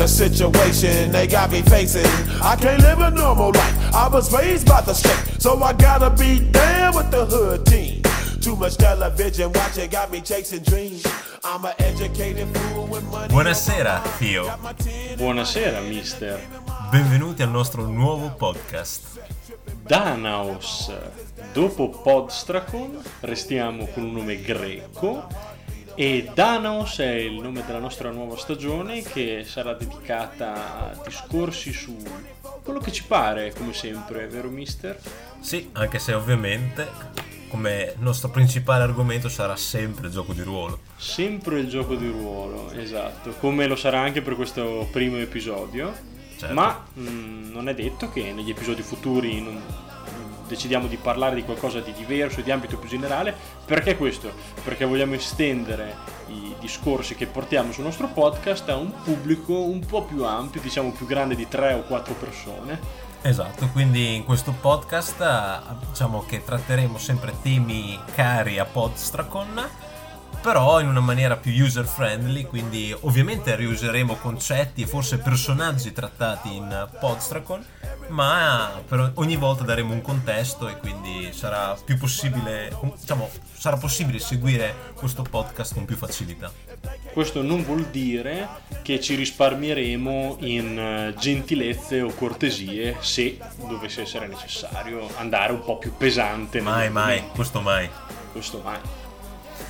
the situation they got me facing. I can't live a normal life. I was raised by the state, so I gotta be down with the hood team. Too much television watching got me chasing dreams. I'm an educated fool with money. Buonasera, Fio. Buonasera, mister. Benvenuti al nostro nuovo podcast. Danaos. Dopo Podstracon restiamo con un nome greco e Danaos è il nome della nostra nuova stagione che sarà dedicata a discorsi su quello che ci pare, come sempre, vero mister? Sì, anche se ovviamente come nostro principale argomento sarà sempre il gioco di ruolo. Sempre il gioco di ruolo, esatto, come lo sarà anche per questo primo episodio. Certo. Ma mh, non è detto che negli episodi futuri non- decidiamo di parlare di qualcosa di diverso, di ambito più generale. Perché questo? Perché vogliamo estendere i discorsi che portiamo sul nostro podcast a un pubblico un po' più ampio, diciamo più grande di tre o quattro persone. Esatto, quindi in questo podcast eh, diciamo che tratteremo sempre temi cari a Podstracon, però in una maniera più user friendly, quindi ovviamente riuseremo concetti e forse personaggi trattati in Podstracon, ma per ogni volta daremo un contesto e quindi sarà più possibile, diciamo, sarà possibile seguire questo podcast con più facilità. Questo non vuol dire che ci risparmieremo in eh, gentilezze o cortesie se dovesse essere necessario andare un po' più pesante. Mai, mai, questo mai. Questo mai.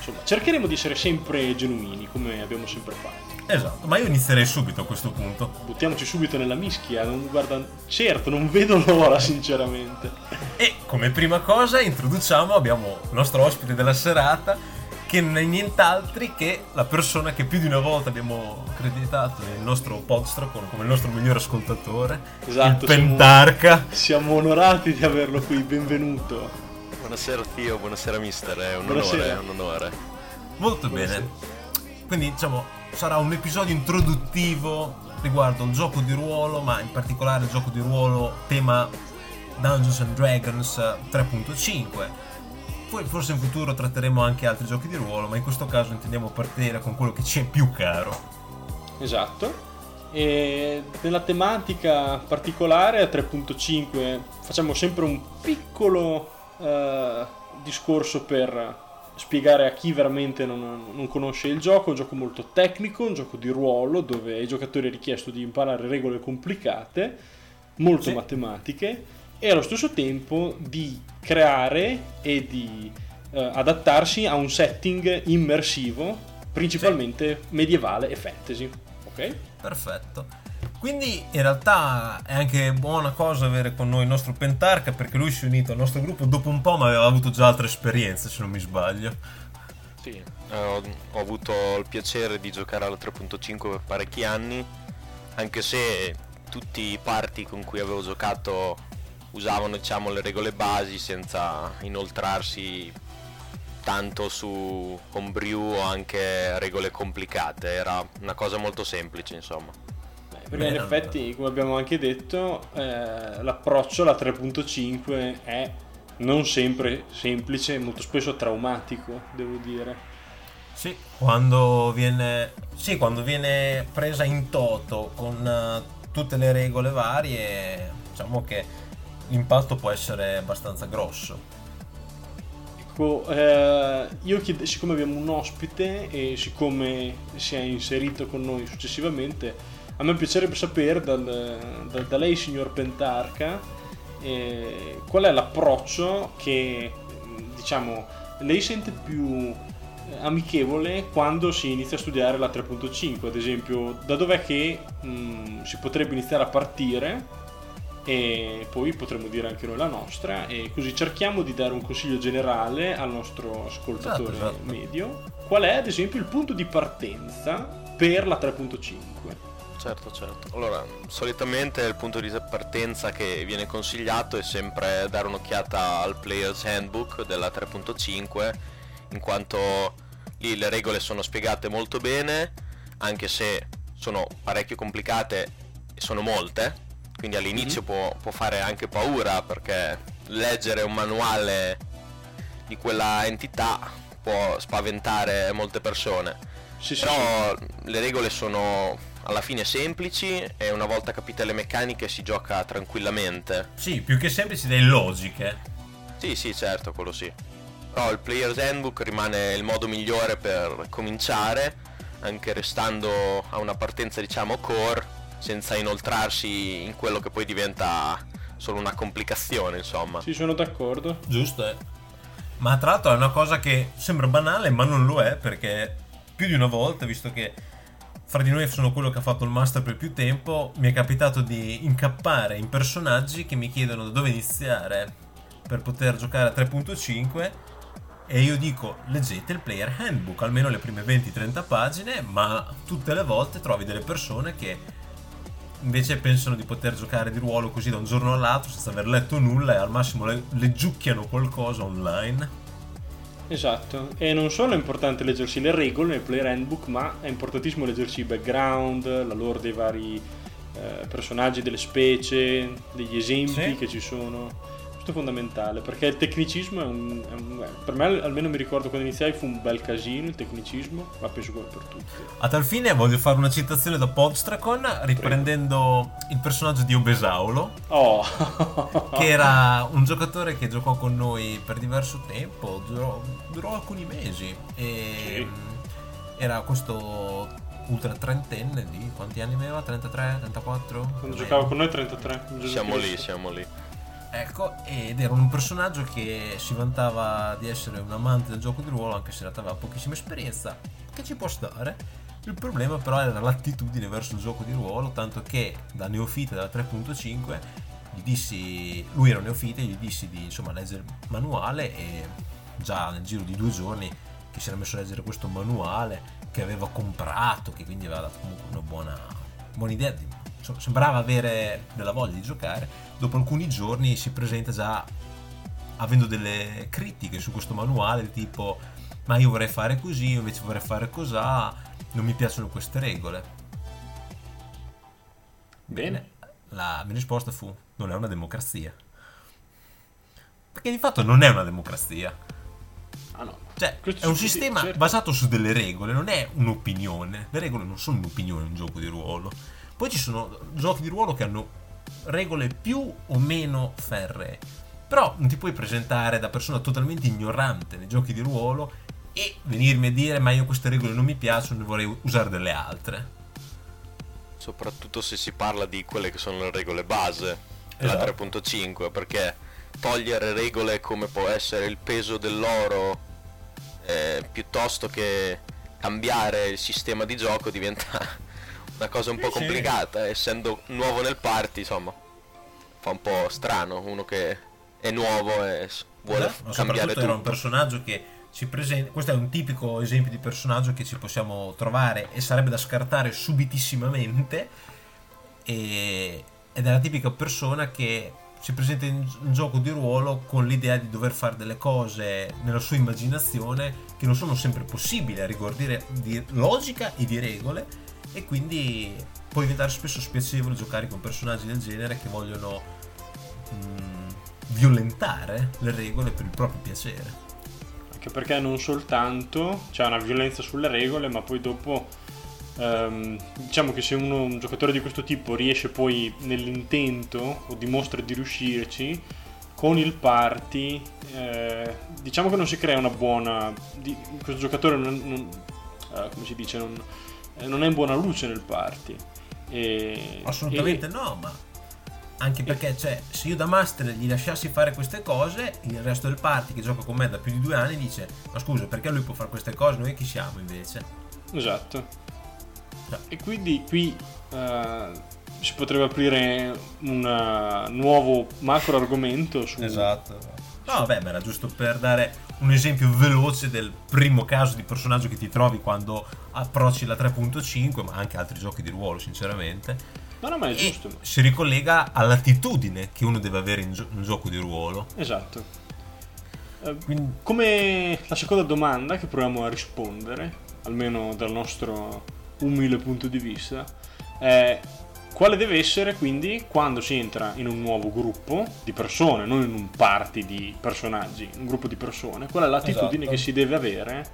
Insomma, cercheremo di essere sempre genuini, come abbiamo sempre fatto. Esatto, ma io inizierei subito a questo punto. Buttiamoci subito nella mischia. Non, guarda, certo, non vedo l'ora, sinceramente. E come prima cosa introduciamo, abbiamo il nostro ospite della serata, che non è nient'altro che la persona che più di una volta abbiamo accreditato nel nostro podstracon come il nostro migliore ascoltatore, Esatto, il Pentarca. Siamo onorati di averlo qui, benvenuto. Buonasera Tio, buonasera mister, è un Buonasera. onore, è un onore. Molto bene. Quindi diciamo sarà un episodio introduttivo riguardo il gioco di ruolo, ma in particolare il gioco di ruolo tema Dungeons and Dragons 3.5. Poi forse in futuro tratteremo anche altri giochi di ruolo, ma in questo caso intendiamo partire con quello che ci è più caro. Esatto. E nella tematica particolare a 3.5 facciamo sempre un piccolo eh, discorso per spiegare a chi veramente non, non conosce il gioco, un gioco molto tecnico, un gioco di ruolo dove ai giocatori è richiesto di imparare regole complicate, molto Sì. matematiche e allo stesso tempo di creare e di eh, adattarsi a un setting immersivo, principalmente medievale e fantasy. Ok? Perfetto. Quindi in realtà è anche buona cosa avere con noi il nostro Pentarca perché lui si è unito al nostro gruppo dopo un po' ma aveva avuto già altre esperienze se non mi sbaglio. Sì, eh, ho, ho avuto il piacere di giocare alla 3.5 per parecchi anni, anche se tutti i party con cui avevo giocato usavano diciamo le regole basi senza inoltrarsi tanto su homebrew o anche regole complicate, era una cosa molto semplice insomma. Perché Bene, in effetti, come abbiamo anche detto, eh, l'approccio alla 3.5 è non sempre semplice, molto spesso traumatico, devo dire. Sì, quando viene, sì, quando viene presa in toto con eh, tutte le regole varie, diciamo che l'impatto può essere abbastanza grosso. Ecco, eh, io chied- siccome abbiamo un ospite e siccome si è inserito con noi successivamente, a me piacerebbe sapere dal, da, da lei, signor Pentarca, eh, qual è l'approccio che diciamo lei sente più eh, amichevole quando si inizia a studiare la 3.5 ad esempio da dov'è che mh, si potrebbe iniziare a partire e poi potremmo dire anche noi la nostra e così cerchiamo di dare un consiglio generale al nostro ascoltatore esatto, esatto. medio. Qual è ad esempio il punto di partenza per la 3.5 Certo, certo. Allora, solitamente il punto di partenza che viene consigliato è sempre dare un'occhiata al Player's Handbook della 3.5, in quanto lì le regole sono spiegate molto bene, anche se sono parecchio complicate e sono molte, quindi all'inizio mm-hmm. può, può fare anche paura perché leggere un manuale di quella entità può spaventare molte persone. Sì, Però sì. le regole sono alla fine semplici e una volta capite le meccaniche si gioca tranquillamente. Sì, più che semplici delle logiche. Sì, sì, certo, quello sì. Però il Player's Handbook rimane il modo migliore per cominciare, anche restando a una partenza diciamo core, senza inoltrarsi in quello che poi diventa solo una complicazione, insomma. Sì, sono d'accordo. Giusto, eh. Ma tra l'altro è una cosa che sembra banale, ma non lo è, perché più di una volta, visto che fra di noi sono quello che ha fatto il master per più tempo, mi è capitato di incappare in personaggi che mi chiedono da dove iniziare per poter giocare a 3.5 e io dico leggete il player handbook, almeno le prime 20-30 pagine, ma tutte le volte trovi delle persone che invece pensano di poter giocare di ruolo così da un giorno all'altro senza aver letto nulla e al massimo le, le giucchiano qualcosa online Esatto, e non solo è importante leggersi le regole nel player handbook, ma è importantissimo leggersi il background, la lore dei vari eh, personaggi, delle specie, degli esempi sì. che ci sono. Questo è fondamentale perché il tecnicismo è un, è un, per me almeno mi ricordo quando iniziai fu un bel casino il tecnicismo ma penso come per tutti a tal fine voglio fare una citazione da Podstracon riprendendo Prego. il personaggio di Obesaulo oh. che era un giocatore che giocò con noi per diverso tempo durò, durò alcuni mesi e sì. era questo ultra trentenne di quanti anni aveva? 33, 34? Quando giocava con noi 33 siamo lì siamo lì Ecco, ed era un personaggio che si vantava di essere un amante del gioco di ruolo, anche se in realtà aveva pochissima esperienza, che ci può stare. Il problema però era l'attitudine verso il gioco di ruolo, tanto che da neofite della 3.5 gli dissi, lui era neofite, gli dissi di insomma, leggere il manuale e già nel giro di due giorni che si era messo a leggere questo manuale, che aveva comprato, che quindi aveva dato comunque una buona, buona idea di sembrava avere della voglia di giocare, dopo alcuni giorni si presenta già avendo delle critiche su questo manuale, tipo ma io vorrei fare così, io invece vorrei fare cos'ha, non mi piacciono queste regole. Bene, la mia risposta fu non è una democrazia. Perché di fatto non è una democrazia. Ah no. Cioè, è un sistema certo. basato su delle regole, non è un'opinione. Le regole non sono un'opinione in un gioco di ruolo poi ci sono giochi di ruolo che hanno regole più o meno ferree. Però non ti puoi presentare da persona totalmente ignorante nei giochi di ruolo e venirmi a dire ma io queste regole non mi piacciono, ne vorrei usare delle altre. Soprattutto se si parla di quelle che sono le regole base esatto. 3.5, perché togliere regole come può essere il peso dell'oro eh, piuttosto che cambiare il sistema di gioco diventa una cosa un po' complicata, essendo nuovo nel party, insomma, fa un po' strano uno che è nuovo e vuole esatto, cambiare tutto. era un personaggio che si presenta, questo è un tipico esempio di personaggio che ci possiamo trovare e sarebbe da scartare subitissimamente e, ed è la tipica persona che si presenta in un gioco di ruolo con l'idea di dover fare delle cose nella sua immaginazione che non sono sempre possibili a rigor di logica e di regole e quindi può diventare spesso spiacevole giocare con personaggi del genere che vogliono mh, mm, violentare le regole per il proprio piacere. Anche perché non soltanto c'è una violenza sulle regole, ma poi dopo ehm, diciamo che se uno, un giocatore di questo tipo riesce poi nell'intento o dimostra di riuscirci, con il party eh, diciamo che non si crea una buona... Di, questo giocatore non, non, uh, come si dice, non, eh, non è in buona luce nel party E, Assolutamente e... no, ma anche perché cioè, se io da master gli lasciassi fare queste cose, il resto del party che gioca con me da più di due anni dice: Ma scusa, perché lui può fare queste cose? Noi chi siamo invece? Esatto. Cioè. E quindi qui uh, si potrebbe aprire un uh, nuovo macro argomento su. Esatto. No, vabbè, ma era giusto per dare un esempio veloce del primo caso di personaggio che ti trovi quando approcci la 3.5, ma anche altri giochi di ruolo, sinceramente No, no, ma è giusto. Si ricollega all'attitudine che uno deve avere in, gio- in gioco di ruolo. Esatto. Eh, Quindi... Come la seconda domanda che proviamo a rispondere, almeno dal nostro umile punto di vista, è quale deve essere quindi quando si entra in un nuovo gruppo di persone, non in un party di personaggi, un gruppo di persone, qual è l'attitudine esatto. che si deve avere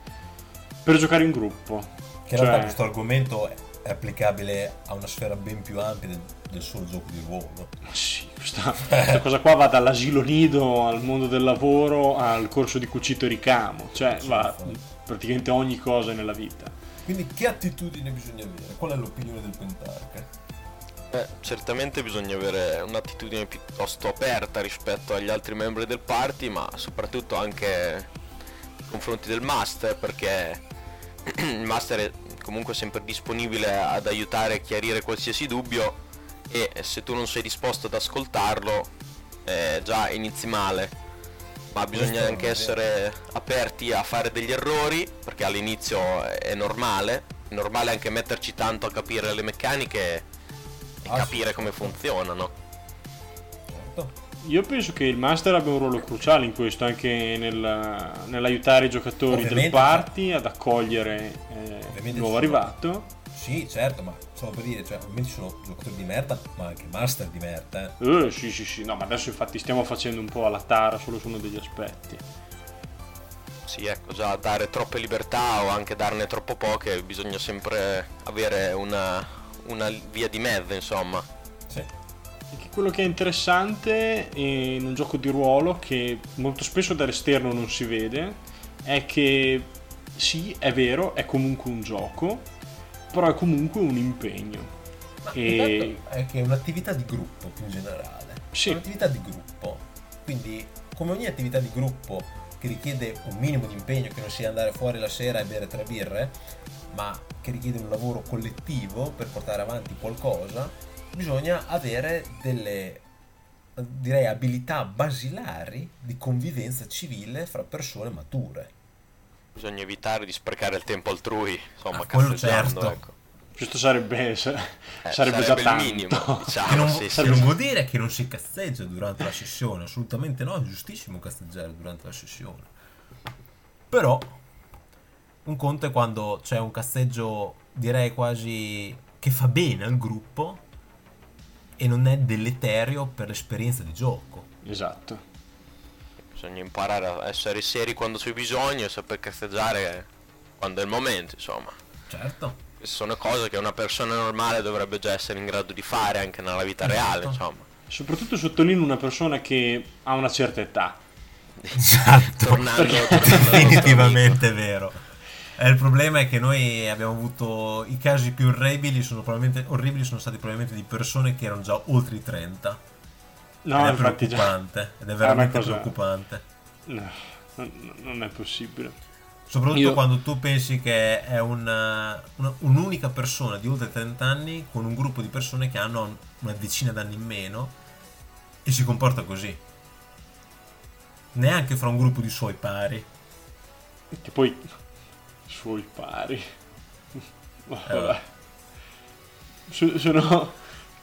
per giocare in gruppo? Che in cioè... realtà questo argomento è applicabile a una sfera ben più ampia del, del solo gioco di ruolo. Sì, questa, questa cosa qua va dall'asilo nido al mondo del lavoro al corso di cucito e ricamo, cioè sì, va infatti. praticamente ogni cosa nella vita. Quindi che attitudine bisogna avere? Qual è l'opinione del Pentarca? Beh, certamente bisogna avere un'attitudine piuttosto aperta rispetto agli altri membri del party, ma soprattutto anche nei confronti del master, perché il master è comunque sempre disponibile ad aiutare e chiarire qualsiasi dubbio e se tu non sei disposto ad ascoltarlo eh, già inizi male. Ma bisogna anche essere aperti a fare degli errori perché all'inizio è normale. È normale anche metterci tanto a capire le meccaniche e capire come funzionano certo. Io penso che il master abbia un ruolo cruciale in questo, anche nel, nell'aiutare i giocatori Ovviamente, del party ad accogliere eh, il nuovo arrivato. Sì, certo, ma stavo per dire, cioè, ovviamente sono giocatori di merda, ma anche master di merda. Eh. Uh, sì, sì, sì, no, ma adesso infatti stiamo facendo un po' alla tara solo su uno degli aspetti. Sì, ecco, già dare troppe libertà o anche darne troppo poche, bisogna sempre avere una, una via di mezzo, insomma. Sì quello che è interessante in un gioco di ruolo che molto spesso dall'esterno non si vede è che sì, è vero, è comunque un gioco, però è comunque un impegno. Ma e... è che è un'attività di gruppo più in generale. Sì. È un'attività di gruppo. Quindi, come ogni attività di gruppo che richiede un minimo di impegno, che non sia andare fuori la sera e bere tre birre, ma che richiede un lavoro collettivo per portare avanti qualcosa, bisogna avere delle direi abilità basilari di convivenza civile fra persone mature. Bisogna evitare di sprecare il tempo altrui, insomma, ah, quello certo. Ecco. Questo sarebbe, eh, sarebbe, sarebbe già tanto. minimo, diciamo, non, sì, sì, non vuol dire che non si cazzeggia durante la sessione, assolutamente no, è giustissimo cazzeggiare durante la sessione. Però un conto è quando c'è un cazzeggio direi quasi che fa bene al gruppo e non è deleterio per l'esperienza di gioco. Esatto. Bisogna imparare a essere seri quando c'è bisogno e saper cazzeggiare quando è il momento, insomma. Certo. Queste sono cose che una persona normale dovrebbe già essere in grado di fare anche nella vita esatto. reale, insomma. Soprattutto sottolineo una persona che ha una certa età. Esatto. tornando, tornando definitivamente vero. Eh, il problema è che noi abbiamo avuto i casi più orribili sono, orribili sono stati probabilmente di persone che erano già oltre i 30. No, ed è preoccupante. Già... Ed è veramente cosa... preoccupante. No, non è possibile. Soprattutto Io... quando tu pensi che è una, una, un'unica persona di oltre 30 anni con un gruppo di persone che hanno una decina d'anni in meno e si comporta così. Neanche fra un gruppo di suoi pari. Che poi suoi pari. Vabbè. Sono,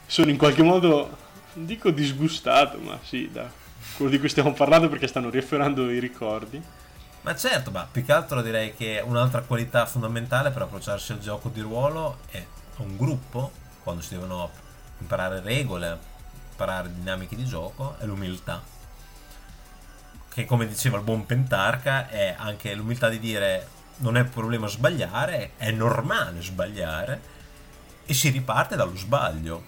sono in qualche modo, non dico disgustato, ma sì, da quello di cui stiamo parlando perché stanno riafferrando i ricordi. Ma certo, ma più che altro direi che un'altra qualità fondamentale per approcciarsi al gioco di ruolo è un gruppo, quando si devono imparare regole, imparare dinamiche di gioco, è l'umiltà. Che come diceva il buon Pentarca è anche l'umiltà di dire non è un problema sbagliare, è normale sbagliare e si riparte dallo sbaglio,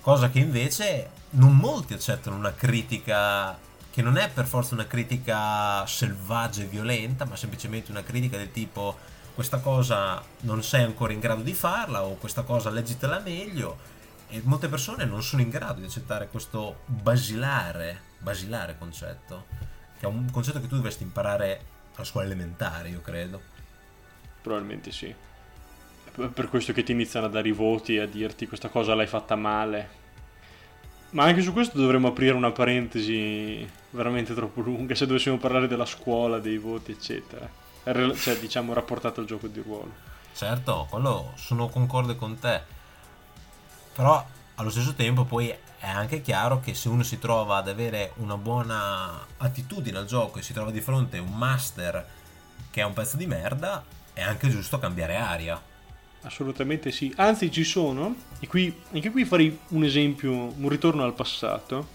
cosa che invece non molti accettano una critica che non è per forza una critica selvaggia e violenta, ma semplicemente una critica del tipo questa cosa non sei ancora in grado di farla o questa cosa leggitela meglio e molte persone non sono in grado di accettare questo basilare, basilare concetto, che è un concetto che tu dovresti imparare alla scuola elementare, io credo. Probabilmente sì. È per questo che ti iniziano a dare i voti e a dirti questa cosa l'hai fatta male. Ma anche su questo dovremmo aprire una parentesi veramente troppo lunga se dovessimo parlare della scuola, dei voti, eccetera. Cioè, diciamo, rapportato al gioco di ruolo. Certo, quello sono concorde con te. Però allo stesso tempo poi è anche chiaro che se uno si trova ad avere una buona attitudine al gioco e si trova di fronte a un master che è un pezzo di merda, è anche giusto cambiare aria. Assolutamente sì. Anzi, ci sono, e qui, anche qui farei un esempio, un ritorno al passato.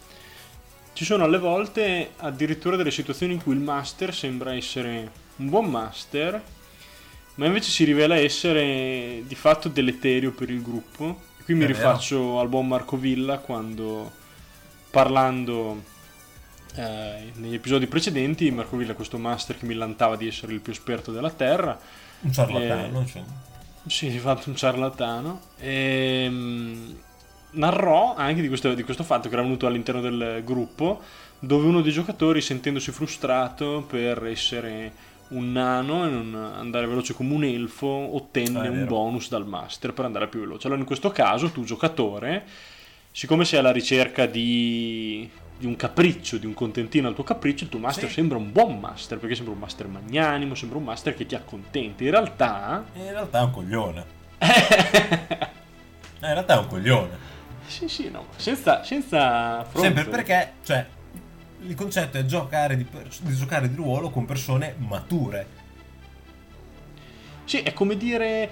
Ci sono alle volte addirittura delle situazioni in cui il master sembra essere un buon master, ma invece si rivela essere di fatto deleterio per il gruppo. E qui mi rifaccio al buon Marco Villa quando parlando eh, negli episodi precedenti, Marco Villa, questo master che mi lantava di essere il più esperto della Terra. Un ciarlatano, eh, cioè. Sì, si è fatto un ciarlatano. E, ehm, narrò anche di questo, di questo fatto che era venuto all'interno del gruppo, dove uno dei giocatori, sentendosi frustrato per essere un nano e non andare veloce come un elfo, ottenne ah, un bonus dal master per andare più veloce. Allora in questo caso tu giocatore, siccome sei alla ricerca di di un capriccio, di un contentino al tuo capriccio, il tuo master sì. sembra un buon master, perché sembra un master magnanimo, sembra un master che ti accontenta. In realtà... In realtà è un coglione. Eh, in realtà è un coglione. Sì, sì, no, senza, senza fronte. Sempre perché, cioè, il concetto è giocare di, di giocare di ruolo con persone mature. Sì, è come dire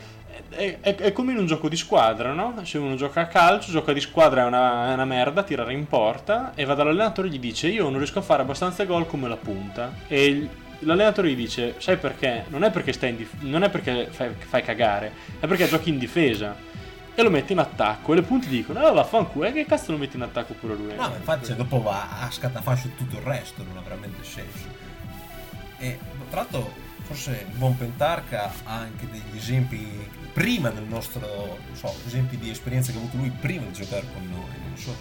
è, è, è, come in un gioco di squadra, no? Se uno gioca a calcio, gioca di squadra è una, è una merda, tirare in porta e va dall'allenatore e gli dice io non riesco a fare abbastanza gol come la punta e l'allenatore gli dice sai perché? Non è perché, stai in dif- non è perché fai, fai cagare, è perché giochi in difesa e lo metti in attacco e le punti dicono ah vaffanculo e che cazzo lo metti in attacco pure lui no infatti se dopo va a scatafascio tutto il resto non ha veramente senso e tra l'altro forse il buon Pentarca ha anche degli esempi prima del nostro, so, esempi di esperienza che ha avuto lui prima di giocare con noi, non so.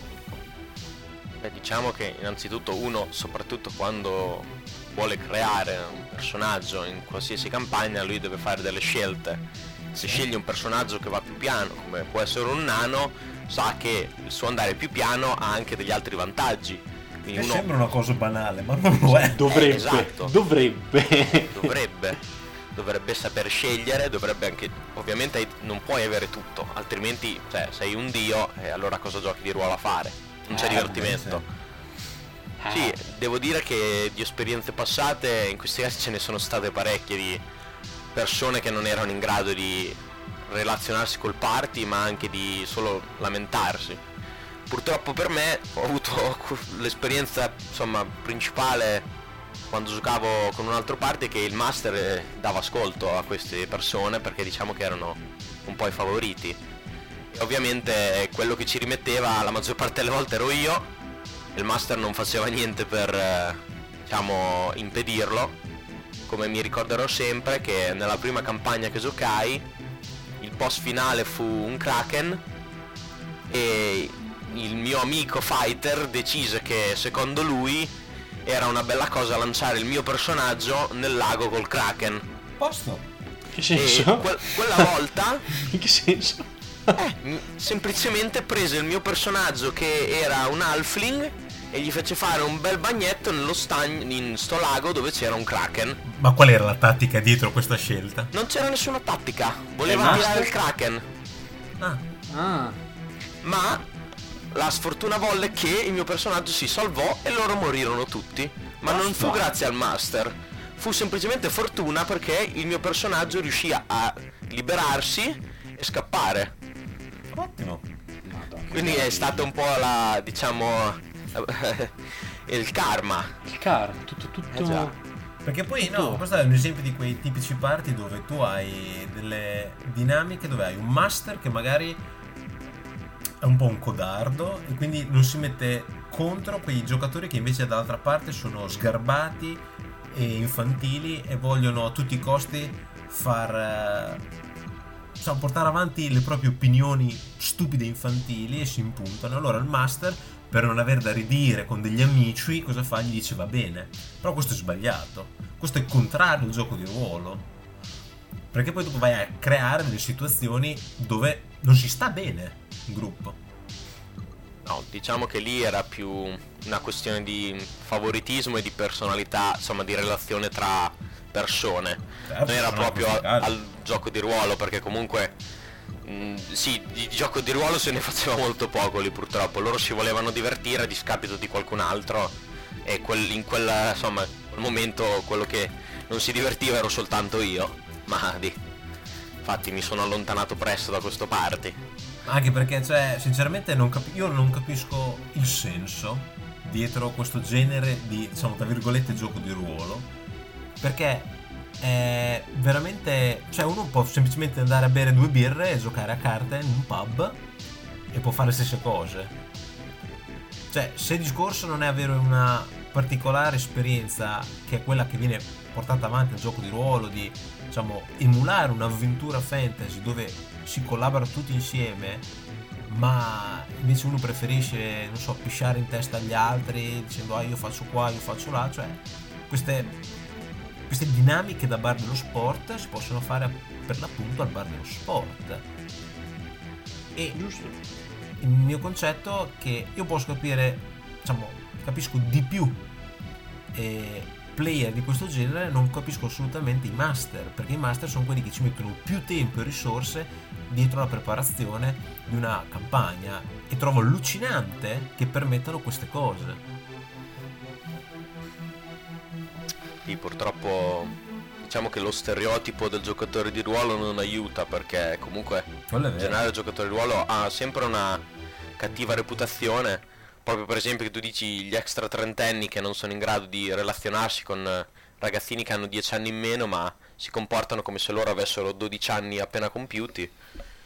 Beh, diciamo che innanzitutto uno, soprattutto quando vuole creare un personaggio in qualsiasi campagna, lui deve fare delle scelte. Se sceglie un personaggio che va più piano, come può essere un nano, sa che il suo andare più piano ha anche degli altri vantaggi. Quindi uno... Sembra una cosa banale, ma non lo è. Dovrebbe. Esatto. Dovrebbe. Dovrebbe dovrebbe saper scegliere, dovrebbe anche, ovviamente non puoi avere tutto, altrimenti cioè, sei un dio e allora cosa giochi di ruolo a fare? Non c'è eh, divertimento. Sì. sì, devo dire che di esperienze passate in questi casi ce ne sono state parecchie di persone che non erano in grado di relazionarsi col party ma anche di solo lamentarsi. Purtroppo per me ho avuto l'esperienza insomma principale quando giocavo con un altro party che il master eh, dava ascolto a queste persone perché diciamo che erano un po' i favoriti. E ovviamente quello che ci rimetteva la maggior parte delle volte ero io, il master non faceva niente per eh, diciamo impedirlo. Come mi ricorderò sempre che nella prima campagna che giocai il boss finale fu un kraken e il mio amico fighter decise che secondo lui era una bella cosa lanciare il mio personaggio nel lago col Kraken. Posto? Che senso? Que- quella volta... In che senso? eh, semplicemente prese il mio personaggio che era un halfling e gli fece fare un bel bagnetto nello stagno in sto lago dove c'era un kraken. Ma qual era la tattica dietro questa scelta? Non c'era nessuna tattica, voleva tirare il kraken. Ah. ah. Ma la sfortuna volle che il mio personaggio si salvò e loro morirono tutti. Ma non fu grazie al master. Fu semplicemente fortuna perché il mio personaggio riuscì a liberarsi e scappare. Ottimo. Quindi è stato un po' la, diciamo, il karma. Il karma, tutto, tutto... Eh perché poi no, questo è un esempio di quei tipici party dove tu hai delle dinamiche dove hai un master che magari è un po' un codardo e quindi non si mette contro quei giocatori che invece dall'altra parte sono sgarbati e infantili e vogliono a tutti i costi far, sa portare avanti le proprie opinioni stupide e infantili e si impuntano. Allora il master, per non aver da ridire con degli amici, cosa fa? Gli dice va bene. Però questo è sbagliato. Questo è contrario al gioco di ruolo. Perché poi dopo vai a creare delle situazioni dove non si sta bene gruppo. No, diciamo che lì era più una questione di favoritismo e di personalità, insomma di relazione tra persone. Certo, non era proprio a- al gioco di ruolo perché comunque mh, sì, di gioco di ruolo se ne faceva molto poco lì purtroppo. Loro si volevano divertire a discapito di qualcun altro e quel- in quel, insomma, quel momento quello che non si divertiva ero soltanto io. Ma di, infatti mi sono allontanato presto da questo party. Anche perché, cioè, sinceramente non capi- io non capisco il senso dietro questo genere di, diciamo, tra virgolette, gioco di ruolo. Perché è veramente... Cioè, uno può semplicemente andare a bere due birre e giocare a carte in un pub e può fare le stesse cose. Cioè, se il discorso non è avere una particolare esperienza che è quella che viene portata avanti nel gioco di ruolo, di diciamo emulare un'avventura fantasy dove si collabora tutti insieme, ma invece uno preferisce, non so, pisciare in testa agli altri dicendo ah io faccio qua, io faccio là, cioè queste, queste dinamiche da bar dello sport si possono fare per l'appunto al bar dello sport. E Giusto. il mio concetto è che io posso capire, diciamo, capisco di più eh, player di questo genere, non capisco assolutamente i master, perché i master sono quelli che ci mettono più tempo e risorse dietro la preparazione di una campagna e trovo allucinante che permettano queste cose. Sì, purtroppo diciamo che lo stereotipo del giocatore di ruolo non aiuta perché comunque in generale il giocatore di ruolo ha sempre una cattiva reputazione. Proprio per esempio che tu dici gli extra trentenni che non sono in grado di relazionarsi con eh, ragazzini che hanno 10 anni in meno ma si comportano come se loro avessero 12 anni appena compiuti.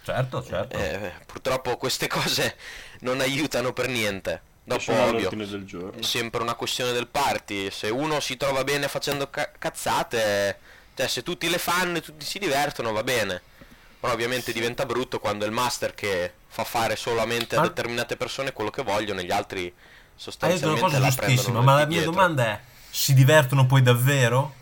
Certo, certo. Eh, purtroppo queste cose non aiutano per niente. Dopo ovvio, all'ordine del giorno. è sempre una questione del party. Se uno si trova bene facendo ca- cazzate, cioè se tutti le fanno e tutti si divertono va bene. Però ovviamente diventa brutto quando è il master che fa fare solamente a Ma- determinate persone quello che vogliono e gli altri Hai detto una sostanzialmente cosa la giustissima, prendono ma la mia dietro. domanda è: si divertono poi davvero?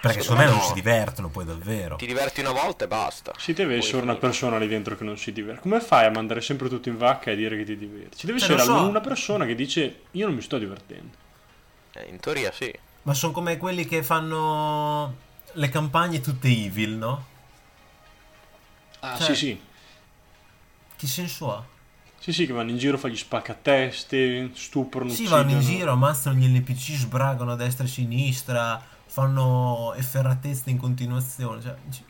Perché secondo me non no. si divertono poi davvero. Ti diverti una volta e basta. Ci deve Poi essere una persona lì dentro che non si diverte. Come fai a mandare sempre tutto in vacca e dire che ti diverti? Ci deve Cioè, essere so. una persona che dice io non mi sto divertendo. Eh, in teoria sì. Ma sono come quelli che fanno le campagne tutte evil, no? Ah, Cioè- sì, sì. Che senso ha? Sì, sì, che vanno in giro, fa gli spaccateste, stuprano, Sì, uccidono. vanno in giro, ammazzano gli NPC, sbragano a destra e a sinistra, fanno efferatezze in continuazione. Cioè, c-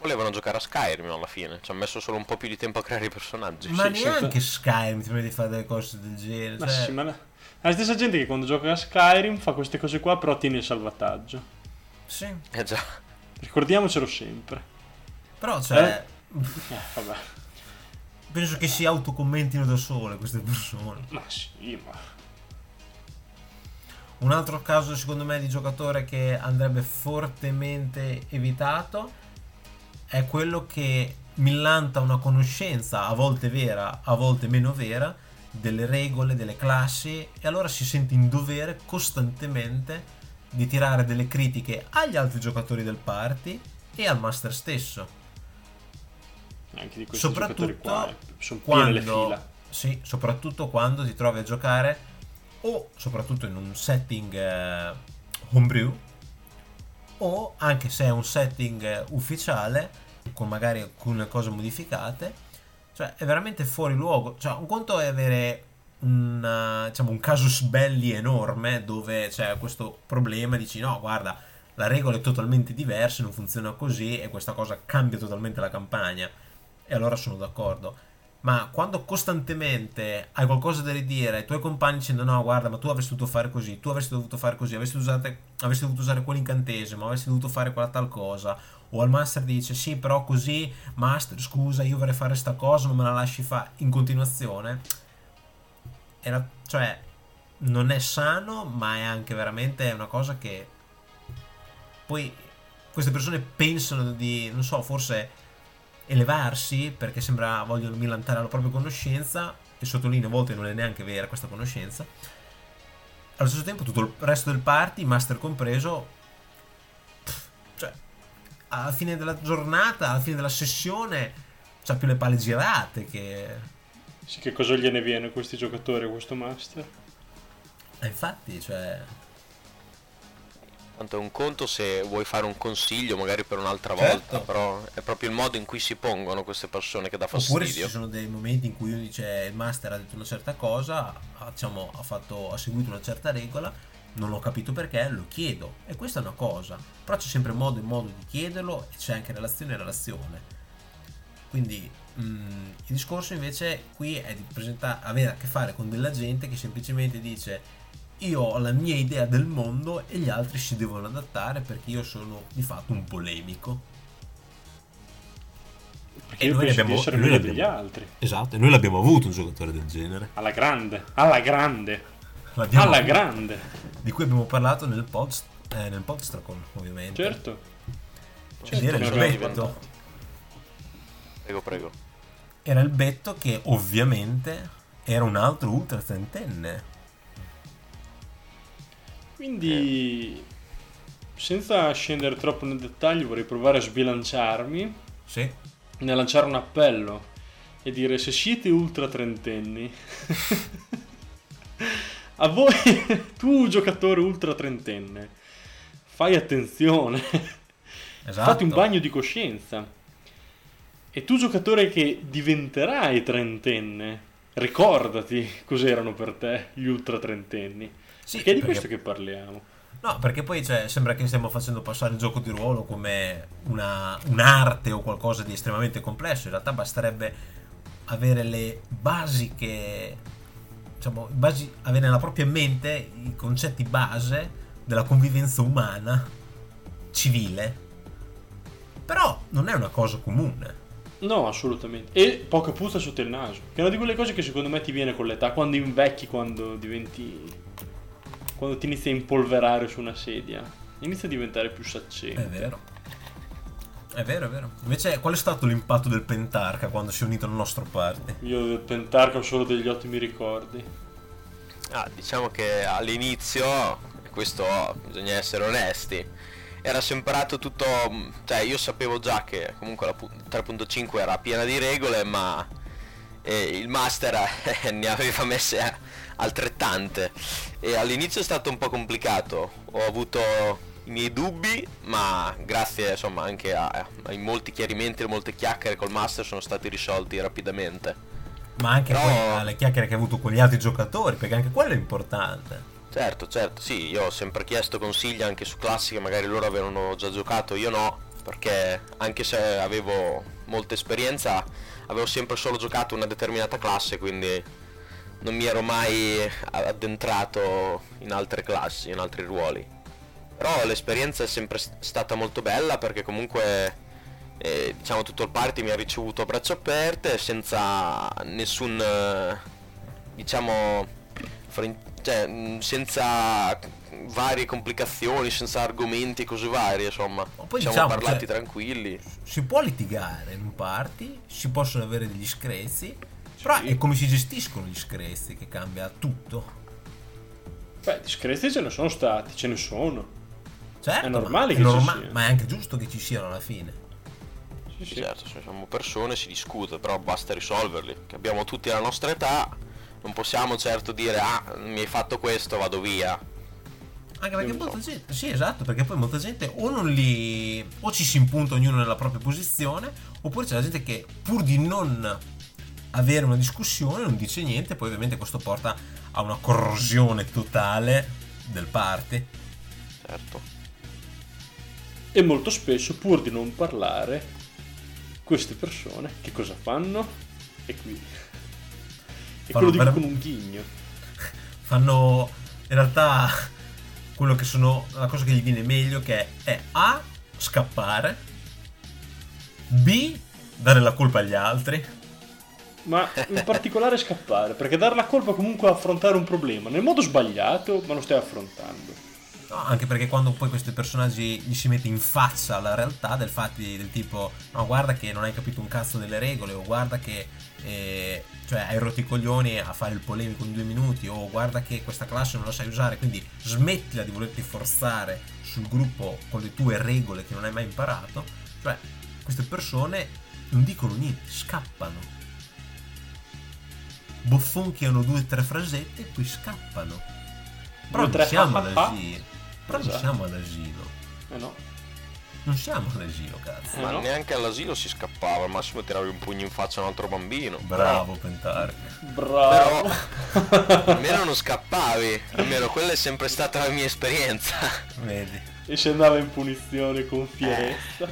Volevano giocare a Skyrim alla fine. Ci hanno messo solo un po' più di tempo a creare i personaggi. ma sì, neanche Skyrim ti di fare delle cose del genere. Ma cioè- sì, ma la... la stessa gente che quando gioca a Skyrim fa queste cose qua, però tiene il salvataggio. sì. Eh già. Ricordiamocelo sempre. Però, cioè, Eh, vabbè. penso che si autocommentino da sole queste persone. Ma sì, ma... Un altro caso, secondo me, di giocatore che andrebbe fortemente evitato è quello che millanta una conoscenza, a volte vera, a volte meno vera, delle regole, delle classi, e allora si sente in dovere costantemente di tirare delle critiche agli altri giocatori del party e al master stesso. Anche di questi Soprattutto qua, eh, sono quando, sì, soprattutto quando ti trovi a giocare o soprattutto in un setting eh, homebrew o anche se è un setting eh, ufficiale con magari alcune cose modificate cioè è veramente fuori luogo. Cioè un conto è avere un, eh, diciamo, un casus belli enorme dove c'è questo problema dici no guarda la regola è totalmente diversa non funziona così e questa cosa cambia totalmente la campagna e allora sono d'accordo. Ma quando costantemente hai qualcosa da ridire ai tuoi compagni dicendo no, guarda, ma tu avresti dovuto fare così, tu avresti dovuto fare così, avresti, usate- avresti dovuto usare quell'incantesimo, avresti dovuto fare quella tal cosa, o al master dice sì, però così, master, scusa, io vorrei fare sta cosa, non me la lasci fare in continuazione. Era, cioè, non è sano, ma è anche veramente una cosa che poi queste persone pensano di, non so, forse elevarsi perché sembra vogliono millantare la propria conoscenza e sottolineo a volte non è neanche vera questa conoscenza allo stesso tempo tutto il resto del party master compreso pff, cioè alla fine della giornata alla fine della sessione c'ha più le palle girate che sì, che cosa gliene viene a questi giocatori a questo master? E infatti, cioè... Tanto è un conto se vuoi fare un consiglio magari per un'altra Certo. volta, però è proprio il modo in cui si pongono queste persone che dà fastidio. Oppure ci sono dei momenti in cui uno dice il master ha detto una certa cosa, ha, diciamo, ha, fatto, ha seguito una certa regola, non ho capito perché, lo chiedo. E questa è una cosa. Però c'è sempre modo e modo di chiederlo e c'è anche relazione e relazione. Quindi mm, il discorso invece qui è di presentare, avere a che fare con della gente che semplicemente dice io ho la mia idea del mondo e gli altri si devono adattare perché io sono di fatto un polemico. Perché E io noi abbiamo- di essere noi meglio abbiamo- degli altri. Esatto, e noi l'abbiamo avuto un giocatore del genere. Alla grande, alla grande, L'abbiamo alla avuto. grande. di cui abbiamo parlato nel, pod, eh, nel Podstracon, ovviamente. Certo. Ed era il betto. Prego, prego. Era il betto che ovviamente era un altro ultra trentenne. Quindi, senza scendere troppo nel dettaglio, vorrei provare a sbilanciarmi Sì. nel lanciare un appello e dire se siete ultra trentenni, a voi, tu giocatore ultra trentenne, fai attenzione, Esatto. fatti un bagno di coscienza. E tu giocatore che diventerai trentenne, ricordati cos'erano per te gli ultra trentenni. Sì, Perché è di perché- questo che parliamo. No, perché poi cioè, sembra che stiamo facendo passare il gioco di ruolo come una- un'arte o qualcosa di estremamente complesso. In realtà basterebbe avere le basiche, diciamo, basi- avere nella propria mente i concetti base della convivenza umana civile. Però non è una cosa comune. No, assolutamente. E poca puzza sotto il naso. Che è una di quelle cose che secondo me ti viene con l'età, quando invecchi, quando diventi. Quando ti inizi a impolverare su una sedia. Inizia a diventare più saccente. È vero. È vero, è vero. Invece, qual è stato l'impatto del Pentarca quando si è unito al nostro party? Io del Pentarca ho solo degli ottimi ricordi. Ah, diciamo che all'inizio, e questo bisogna essere onesti, era sembrato tutto... Cioè io sapevo già che comunque la pu- 3.5 era piena di regole, ma eh, il master eh, ne aveva messe altrettante. E all'inizio è stato un po' complicato, ho avuto i miei dubbi, ma grazie insomma anche ai molti chiarimenti e molte chiacchiere col master sono stati risolti rapidamente. Ma anche Però- poi alle chiacchiere che ha avuto con gli altri giocatori, perché anche quello è importante. Certo, certo, sì, io ho sempre chiesto consigli anche su classiche, magari loro avevano già giocato, io no, perché anche se avevo molta esperienza, avevo sempre solo giocato una determinata classe, quindi non mi ero mai addentrato in altre classi, in altri ruoli. Però l'esperienza è sempre stata molto bella perché comunque eh, diciamo tutto il party mi ha ricevuto a braccia aperte senza nessun eh, diciamo frin- cioè, senza varie complicazioni, senza argomenti cose varie, insomma. Ma poi Siamo diciamo, parlati cioè- tranquilli. Si può litigare in un party, si possono avere degli screzi, però è come si gestiscono gli screzi che cambia tutto. Beh, discrezi ce ne sono stati, ce ne sono. Certo, È ma normale è che ci norma- sia. Ma è anche giusto che ci siano alla fine. Sì, sì. Certo, se siamo persone, si discute, però basta risolverli. Che abbiamo tutti la nostra età, non possiamo certo dire, ah, mi hai fatto questo, vado via. Anche perché molta gente, sì esatto, perché poi molta gente o non li, o ci si impunta ognuno nella propria posizione, oppure c'è la gente che pur di non avere una discussione non dice niente, poi ovviamente questo porta a una corrosione totale del party. Certo. E molto spesso, pur di non parlare, queste persone che cosa fanno? E qui. E Fanno quello dico vera- con un ghigno. Fanno in realtà quello che sono la cosa che gli viene meglio che è, è A scappare, B dare la colpa agli altri. Ma in particolare scappare, perché dare la colpa comunque a affrontare un problema. Nel modo sbagliato, ma lo stai affrontando. No, anche perché quando poi questi personaggi gli si mette in faccia la realtà del fatto del tipo no guarda che non hai capito un cazzo delle regole o guarda che eh, cioè hai rotto i coglioni a fare il polemico in due minuti o guarda che questa classe non la sai usare quindi smettila di volerti forzare sul gruppo con le tue regole che non hai mai imparato. Cioè queste persone non dicono niente scappano bofonchiano due o tre frasette e poi scappano però non tre siamo ah, all'asilo però non Esatto. siamo all'asilo Eh no. non siamo all'asilo cazzo Eh Ma no. neanche all'asilo si scappava, al massimo tiravi un pugno in faccia a un altro bambino. bravo Pentarca Bravo. Però almeno non scappavi, almeno quella è sempre stata la mia esperienza. vedi e si andava in punizione con fierezza.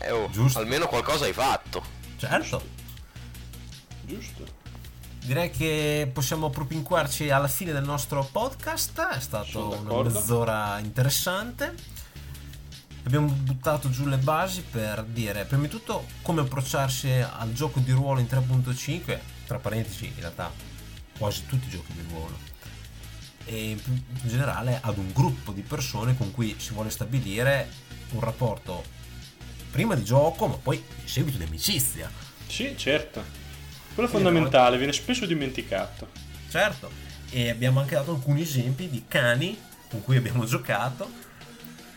Eh, oh, Giusto. almeno qualcosa hai fatto. certo Giusto. Direi che possiamo propinquarci alla fine del nostro podcast. È stato una mezz'ora interessante. Abbiamo buttato giù le basi per dire, prima di tutto, come approcciarsi al gioco di ruolo in 3.5. Tra parentesi, in realtà, quasi tutti i giochi di ruolo. E in in generale ad un gruppo di persone con cui si vuole stabilire un rapporto prima di gioco, ma poi in seguito di amicizia. Sì, certo. Quello fondamentale, viene spesso dimenticato. Certo, e abbiamo anche dato alcuni esempi di cani con cui abbiamo giocato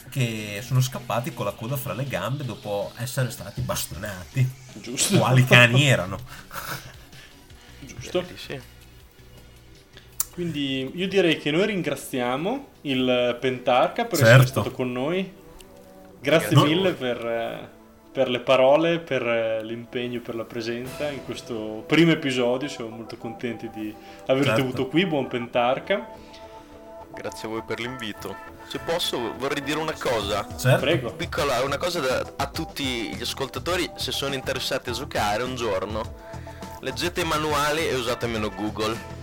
che sono scappati con la coda fra le gambe dopo essere stati bastonati. Giusto. Quali cani erano? Giusto. Sì, sì. Quindi io direi che noi ringraziamo il Pentarca per Certo. essere stato con noi. Grazie No. mille per, eh, per le parole, per eh, l'impegno, per la presenza in questo primo episodio. Siamo molto contenti di averti Certo. avuto qui, buon Pentarca. Grazie a voi per l'invito. Se posso vorrei dire una cosa. Certo. Prego. Piccola, una cosa da- a tutti gli ascoltatori, se sono interessati a giocare un giorno, leggete i manuali e usate meno Google.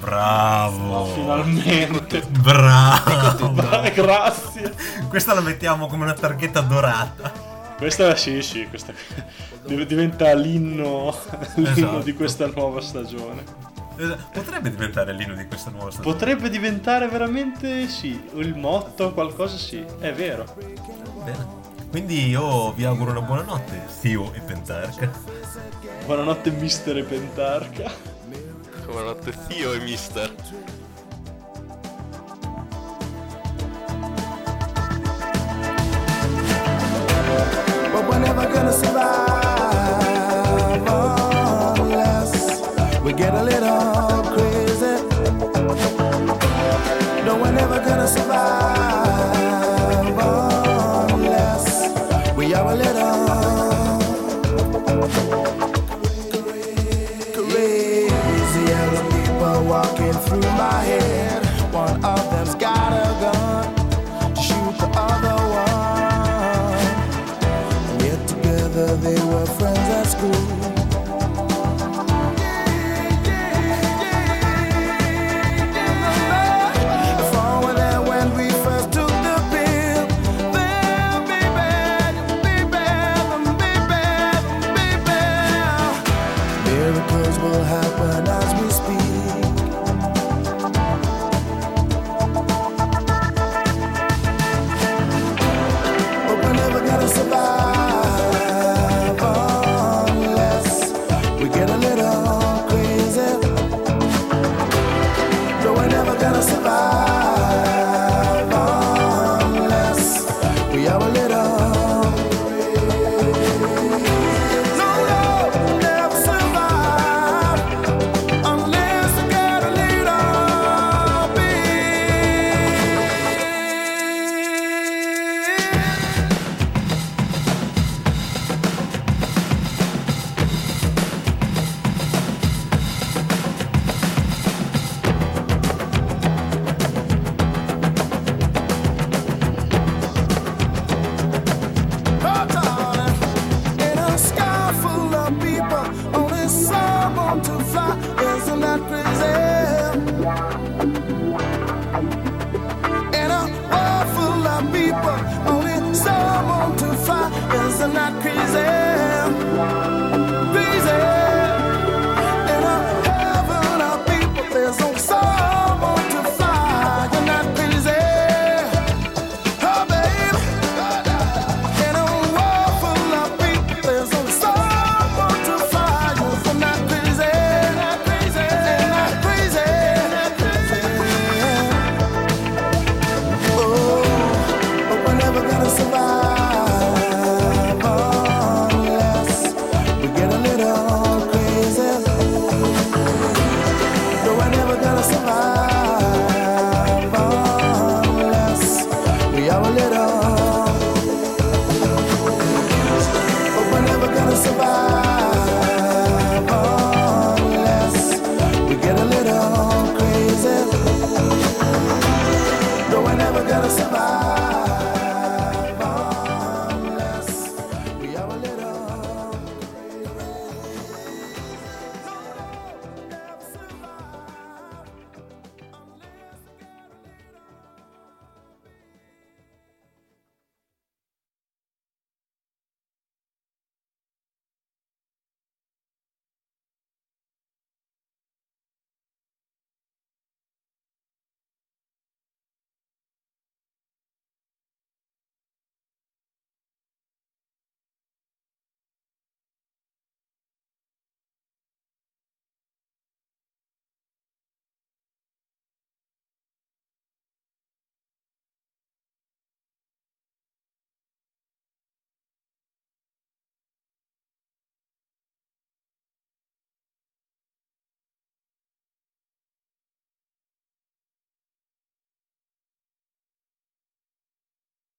Bravo. Oh, finalmente. Bravo. Dai, grazie. Questa la mettiamo come una targhetta dorata. Questa sì, sì, questa div- diventa l'inno, l'inno Esatto. di questa nuova stagione. Potrebbe diventare l'inno di questa nuova stagione. Potrebbe diventare veramente sì, il motto, qualcosa sì, è vero. Bene. Quindi io vi auguro una buona notte, Zio e Pentarca. Buonanotte mister e Pentarca. Buonanotte zio e mister. tocando esse. Together they were friends at school.